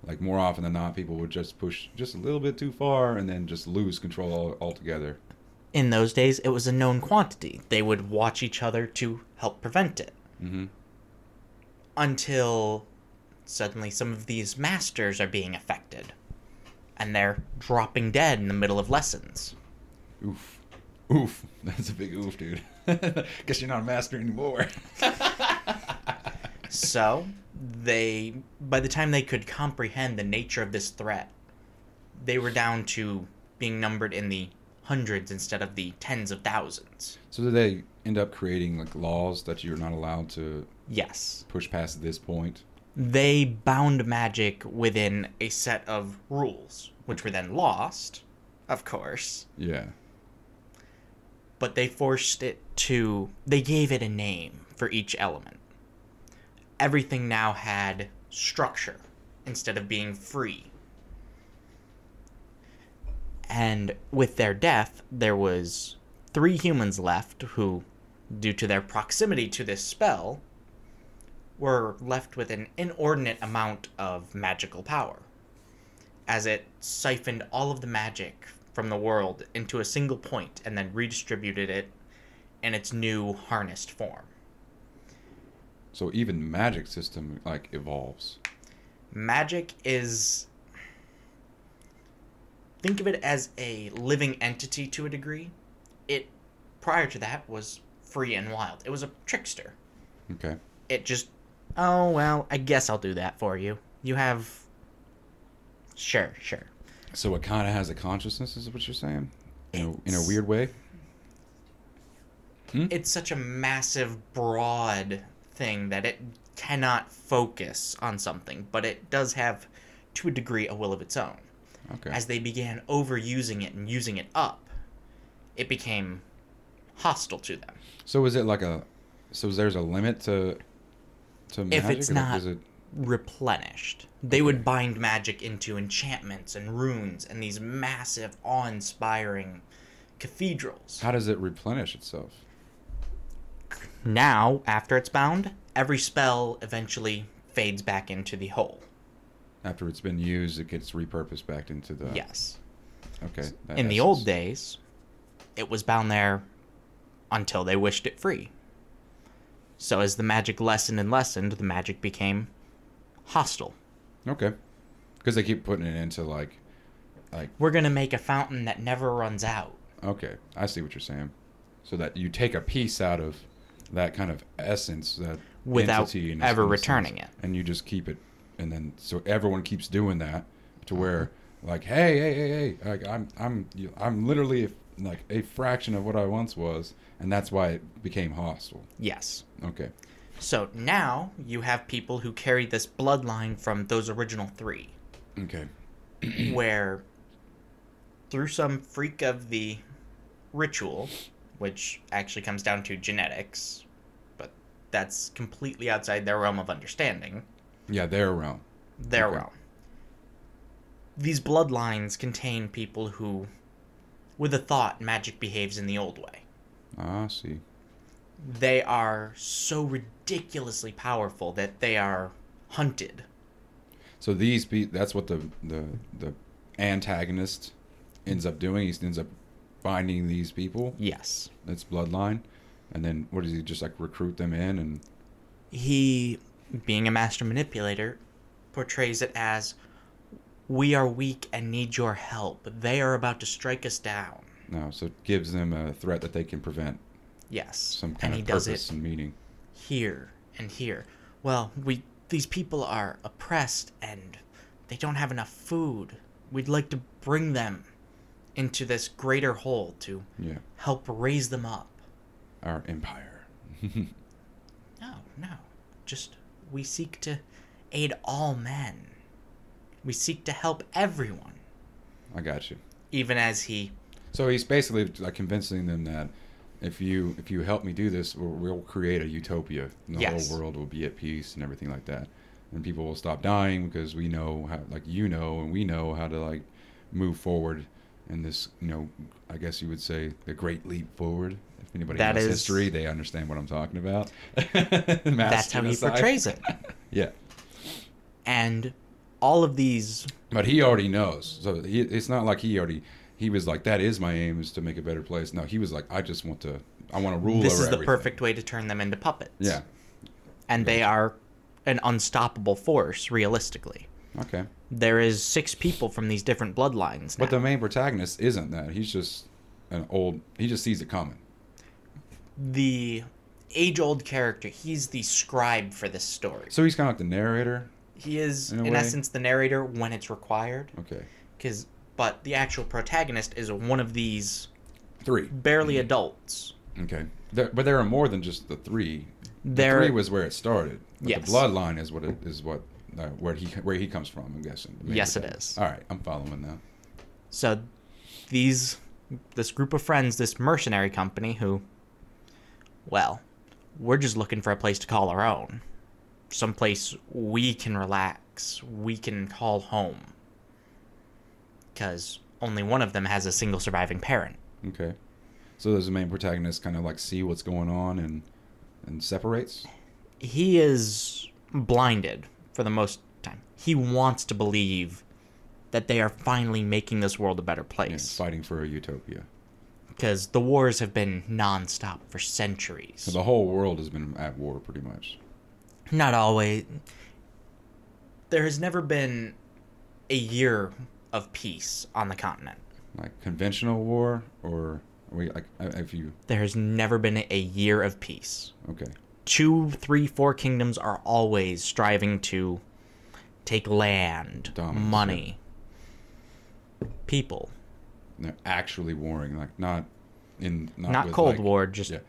like more often than not, people would just push just a little bit too far and then just lose control altogether. In those days, it was a known quantity. They would watch each other to help prevent it Mm-hmm. until suddenly some of these masters are being affected and they're dropping dead in the middle of lessons. Oof. Oof. <laughs> That's a big oof, dude. <laughs> Guess you're not a master anymore. <laughs> So, they by the time they could comprehend the nature of this threat, they were down to being numbered in the hundreds instead of the tens of thousands. so did they end up creating like laws that you're not allowed to Yes. push past this point? They bound magic within a set of rules, which were then lost, of course, Yeah. but they forced it to. They gave it a name for each element. Everything now had structure instead of being free. And with their death, there was three humans left who, due to their proximity to this spell, were left with an inordinate amount of magical power, as it siphoned all of the magic from the world into a single point and then redistributed it in its new harnessed form. So even magic system like evolves. Magic is. Think of it as a living entity to a degree. It, prior to that, was free and wild. It was a trickster. Okay. it just oh well i guess i'll do that for you you have sure sure So it kind of has a consciousness, is what you're saying? In a, in a weird way? Hmm? it's such a massive broad thing that it cannot focus on something but it does have to a degree a will of its own Okay. as they began overusing it and using it up it became hostile to them So is it like a? So is there's a limit to to magic? If it's not- it replenished. They would bind magic into enchantments and runes and these massive, awe inspiring cathedrals. how does it replenish itself? Now, after it's bound, every spell eventually fades back into the whole. After it's been used, it gets repurposed back into the. Yes. Okay. In the old days, it was bound there until they wished it free. So as the magic lessened and lessened, the magic became hostile. Okay. Because they keep putting it into like like We're gonna make a fountain that never runs out. okay, I see what you're saying. So that you take a piece out of that kind of essence, that Without ever returning sense, it. and you just keep it, and then so everyone keeps doing that to Uh-huh. where like, hey, hey, hey, hey, like I'm, I'm, you- I'm literally like a fraction of what I once was, and that's why it became hostile. Yes. Okay, So now you have people who carry this bloodline from those original three, okay, where through some freak of the ritual, which actually comes down to genetics, but that's completely outside their realm of understanding, yeah, their realm. their Okay. realm. These bloodlines contain people who, with a thought, magic behaves in the old way. Ah, I see. They are so ridiculously powerful that they are hunted. So these be that's what the the the antagonist ends up doing. He ends up finding these people. Yes. That's bloodline, and then what does he just like recruit them in and he, being a master manipulator, portrays it as we are weak and need your help. They are about to strike us down. no? So it gives them a threat that they can prevent Yes. some and kind he of does purpose it and meaning. here and here. Well, we these people are oppressed and they don't have enough food. We'd like to bring them into this greater whole to Yeah, help raise them up. our empire. <laughs> No, no. Just we seek to aid all men. We seek to help everyone. I got you. Even as he So he's basically like convincing them that if you if you help me do this, we'll, we'll create a utopia. And the Yes. whole world will be at peace and everything like that. And people will stop dying because we know how, like you know, and we know how to like move forward in this. You know, I guess you would say the great leap forward. If anybody That knows is- history, they understand what I'm talking about. <laughs> that's how he portrays it. <laughs> Yeah, And all of these but he already knows. So he, it's not like he already. He was like, "That is my aim, is to make a better place." No, he was like, "I just want to. I want to rule." this is the everything." perfect way to turn them into puppets. Yeah. And they are an unstoppable force realistically. Okay. There is six people from these different bloodlines now. But the main protagonist isn't that. He's just an old. He just sees it coming. the age-old character, he's the scribe for this story. So he's kind of like the narrator. He is, In in, essence, the narrator when it's required. Okay. Because, but the actual protagonist is one of these Three. barely mm-hmm. adults. Okay. There, but there are more than just the three. The There, three was where it started. But Yes. The bloodline is what it is. What uh, where he where he comes from. I'm guessing. main Yes, it is. All right. I'm following now. so these, this group of friends, this mercenary company, who, well, we're just looking for a place to call our own, some place we can relax, we can call home. Because only one of them has a single surviving parent. Okay. So does the main protagonist kind of like see what's going on and and separates? he is blinded for the most time. He wants to believe that they are finally making this world a better Yeah, place fighting for a utopia. because the wars have been nonstop for centuries. So the whole world has been at war pretty much. Not always. There has never been a year of peace on the continent. Like conventional war or are we like if you There has never been a year of peace. okay. Two, three, four kingdoms are always striving to take land, Dominance, yeah. money, people. They're actually warring, like not in not, not with, Cold like- War, just yeah.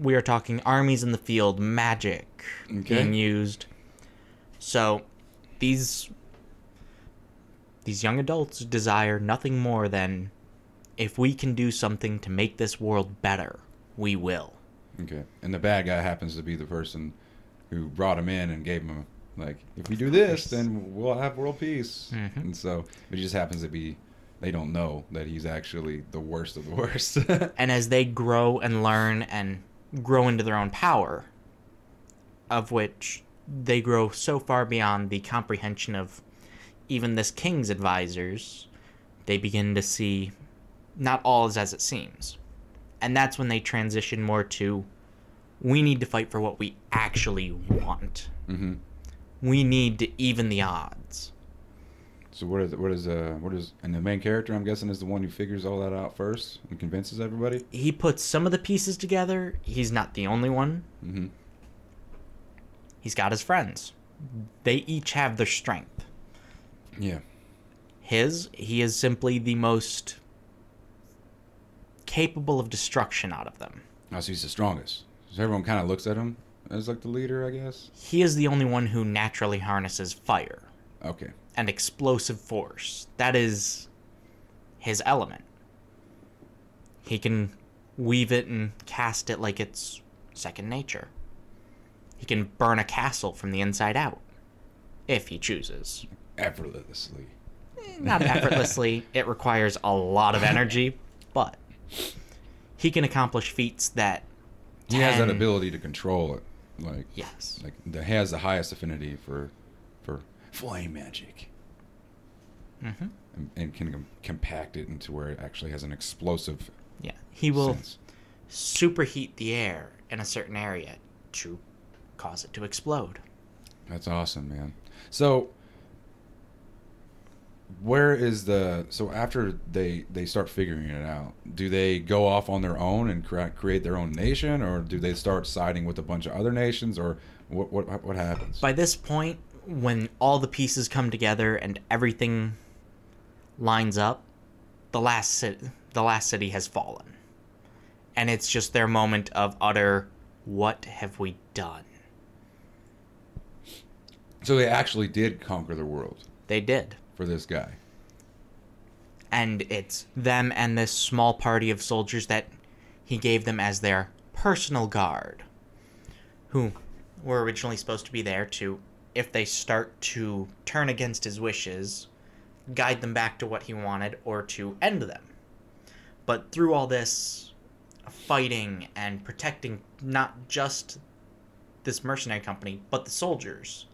we are talking armies in the field, magic Okay. being used. So these these young adults desire nothing more than if we can do something to make this world better, we will. Okay, and the bad guy happens to be the person who brought him in and gave him like, if we do this, then we'll have world peace. Mhm. And so it just happens to be they don't know that he's actually the worst of the worst. <laughs> And as they grow and learn and grow into their own power, of which they grow so far beyond the comprehension of even this king's advisors, they begin to see not all is as it seems. And that's when they transition more to we need to fight for what we actually want. hmm We need to even the odds. So what is what is uh what is and the main character I'm guessing is the one who figures all that out first and convinces everybody. He puts some of the pieces together. He's not the only one. Mm-hmm. He's got his friends. They each have their strength. Yeah. His, he is simply the most capable of destruction out of them. Oh, so he's the strongest. So everyone kind of looks at him as like the leader, I guess. He is the only one who naturally harnesses fire Okay. and explosive force. That is his element. He can weave it and cast it like it's second nature. He can burn a castle from the inside out, if he chooses. Effortlessly. Not effortlessly, <laughs> it requires a lot of energy, but he can accomplish feats that. He has that ability to control it. Like Yes. like the, has the highest affinity for for flame magic. hmm And, and can com- compact it into where it actually has an explosive Yeah. He will sense. superheat the air in a certain area to cause it to explode. That's awesome, man. So where is the so after they they start figuring it out do they go off on their own and cre- create their own nation or do they start siding with a bunch of other nations or what what what happens By this point, when all the pieces come together and everything lines up, the last city, the last city has fallen. And it's just their moment of utter what have we done? so they actually did conquer the world They did. For this guy and it's them and this small party of soldiers that he gave them as their personal guard, who were originally supposed to be there to, if they start to turn against his wishes, guide them back to what he wanted or to end them. But through all this fighting and protecting not just this mercenary company, but the soldiers,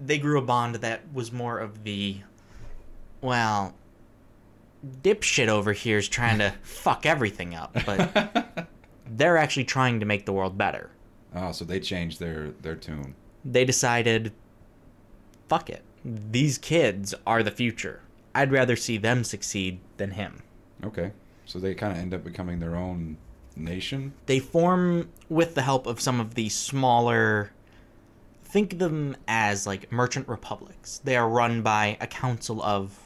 they grew a bond that was more of the well, dipshit over here is trying to <laughs> fuck everything up, but <laughs> they're actually trying to make the world better. oh so they changed their their tune They decided, fuck it. These kids are the future. I'd rather see them succeed than him. okay so they kind of end up becoming their own nation They form with the help of some of the smaller. Think of them as like merchant republics. They are run by a council of.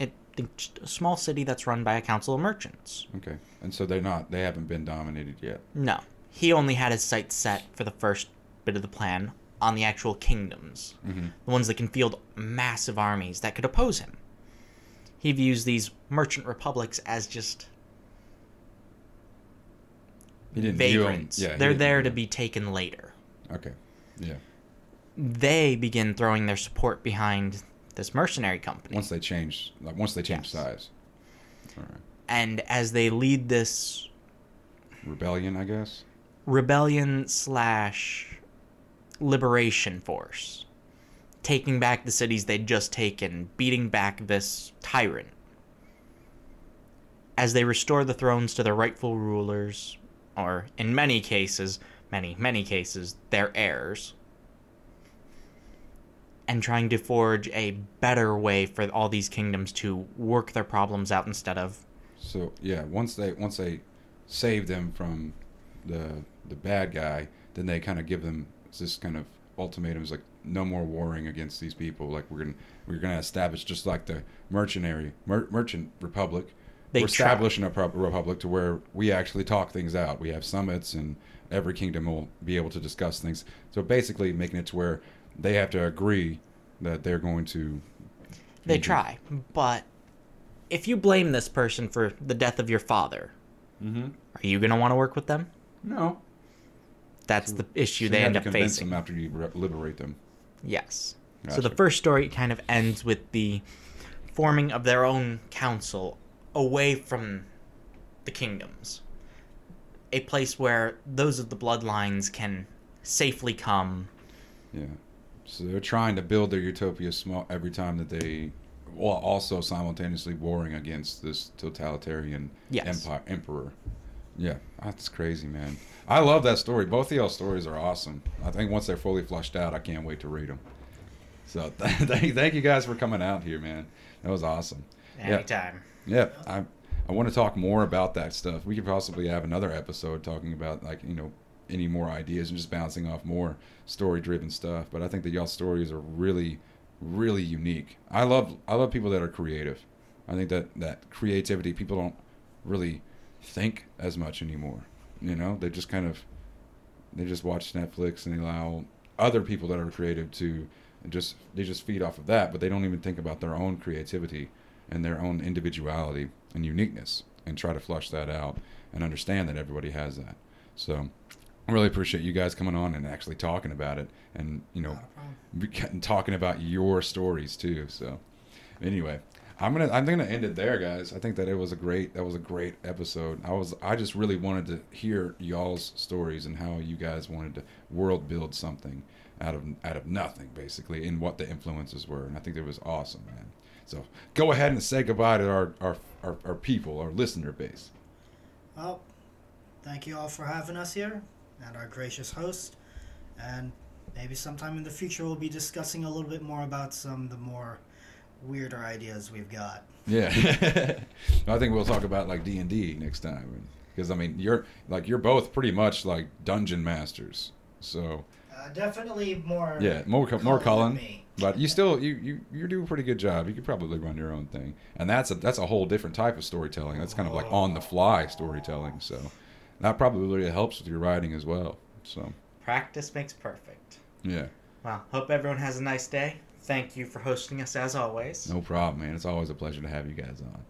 I think just a small city that's run by a council of merchants. okay and so they're not they haven't been dominated yet No. He only had his sights set for the first bit of the plan on the actual kingdoms, mm-hmm. the ones that can field massive armies that could oppose him. He views these merchant republics as just he didn't view 'em- vagrants. yeah he They're there to be taken later. okay yeah They begin throwing their support behind this mercenary company. once they change like once they change Yes. size right and as they lead this rebellion i guess rebellion slash liberation force, taking back the cities they'd just taken, beating back this tyrant. As they restore the thrones to their rightful rulers, or in many cases, many, many cases, their heirs, and trying to forge a better way for all these kingdoms to work their problems out instead of So yeah, once they once they save them from the the bad guy, then they kind of give them this kind of ultimatums like no more warring against these people. Like we're gonna we're gonna establish just like the mercenary mer- merchant republic. They we're try. establishing a pro- republic to where we actually talk things out. We have summits, and every kingdom will be able to discuss things. So basically, making it to where they have to agree that they're going to. They try, but if you blame this person for the death of your father, Mm-hmm. are you going to want to work with them? No. That's the issue So they end up to convince facing. them after you re- liberate them. Yes. So the first story kind of ends with the forming of their own council away from the kingdoms. A place where those of the bloodlines can safely come. Yeah. So they're trying to build their utopia small every time that they, while also simultaneously warring against this totalitarian Yes. empire emperor. Yeah, that's crazy, man. I love that story. Both of y'all stories are awesome. I think once they're fully flushed out, I can't wait to read them. So <laughs> thank thank you guys for coming out here, man. That was awesome. Yeah. Anytime. Yeah, I I want to talk more about that stuff. We could possibly have another episode talking about like you know any more ideas and just bouncing off more story driven stuff. But I think that y'all's stories are really really unique. I love I love people that are creative. I think that that creativity people don't really think as much anymore. You know, they just kind of they just watch Netflix and they allow other people that are creative to just they just feed off of that, but they don't even think about their own creativity and their own individuality and uniqueness and try to flush that out and understand that everybody has that. So I really appreciate you guys coming on and actually talking about it and you know and talking about your stories too. So anyway, I'm gonna I'm gonna end it there, guys. I think that it was a great that was a great episode. I was I just really wanted to hear y'all's stories and how you guys wanted to world build something out of out of nothing, basically, and what the influences were. And I think it was awesome, man. So go ahead and say goodbye to our our, our, our people, our listener base. Well, thank you all for having us here and our gracious host. And maybe sometime in the future we'll be discussing a little bit more about some of the more weirder ideas we've got. Yeah, <laughs> I think we'll talk about like D and D next time because I mean you're like you're both pretty much like dungeon masters, so Uh, definitely more. yeah, more co- more me. but you still you you you do a pretty good job. You could probably run your own thing, and that's a that's a whole different type of storytelling. That's kind of like on the fly storytelling. So that probably really helps with your writing as well. So Practice makes perfect. yeah, Well, hope everyone has a nice day. Thank you for hosting us as always. no problem, man. It's always a pleasure to have you guys on.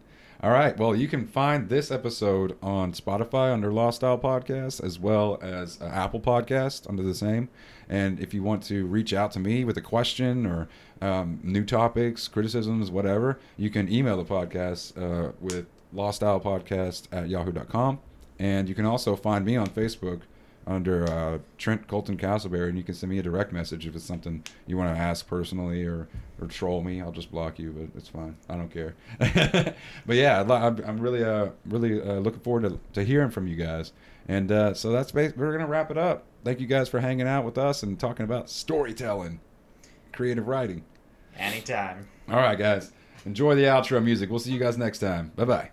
All right. Well, you can find this episode on Spotify under Lost Owl Podcast, as well as uh, Apple Podcast under the same. And if you want to reach out to me with a question or um, new topics, criticisms, whatever, you can email the podcast uh, with Lost Owl Podcast at yahoo.com. And you can also find me on Facebook under uh, Trent Colton Castleberry, and you can send me a direct message if it's something you want to ask personally or, or troll me. I'll just block you, but it's fine. I don't care. <laughs> but yeah, I'm, really uh, really uh, looking forward to, to hearing from you guys. And uh, so that's bas- we're gonna wrap it up. Thank you guys for hanging out with us and talking about storytelling, creative writing. Anytime. All right, guys, enjoy the outro music. We'll see you guys next time. Bye bye.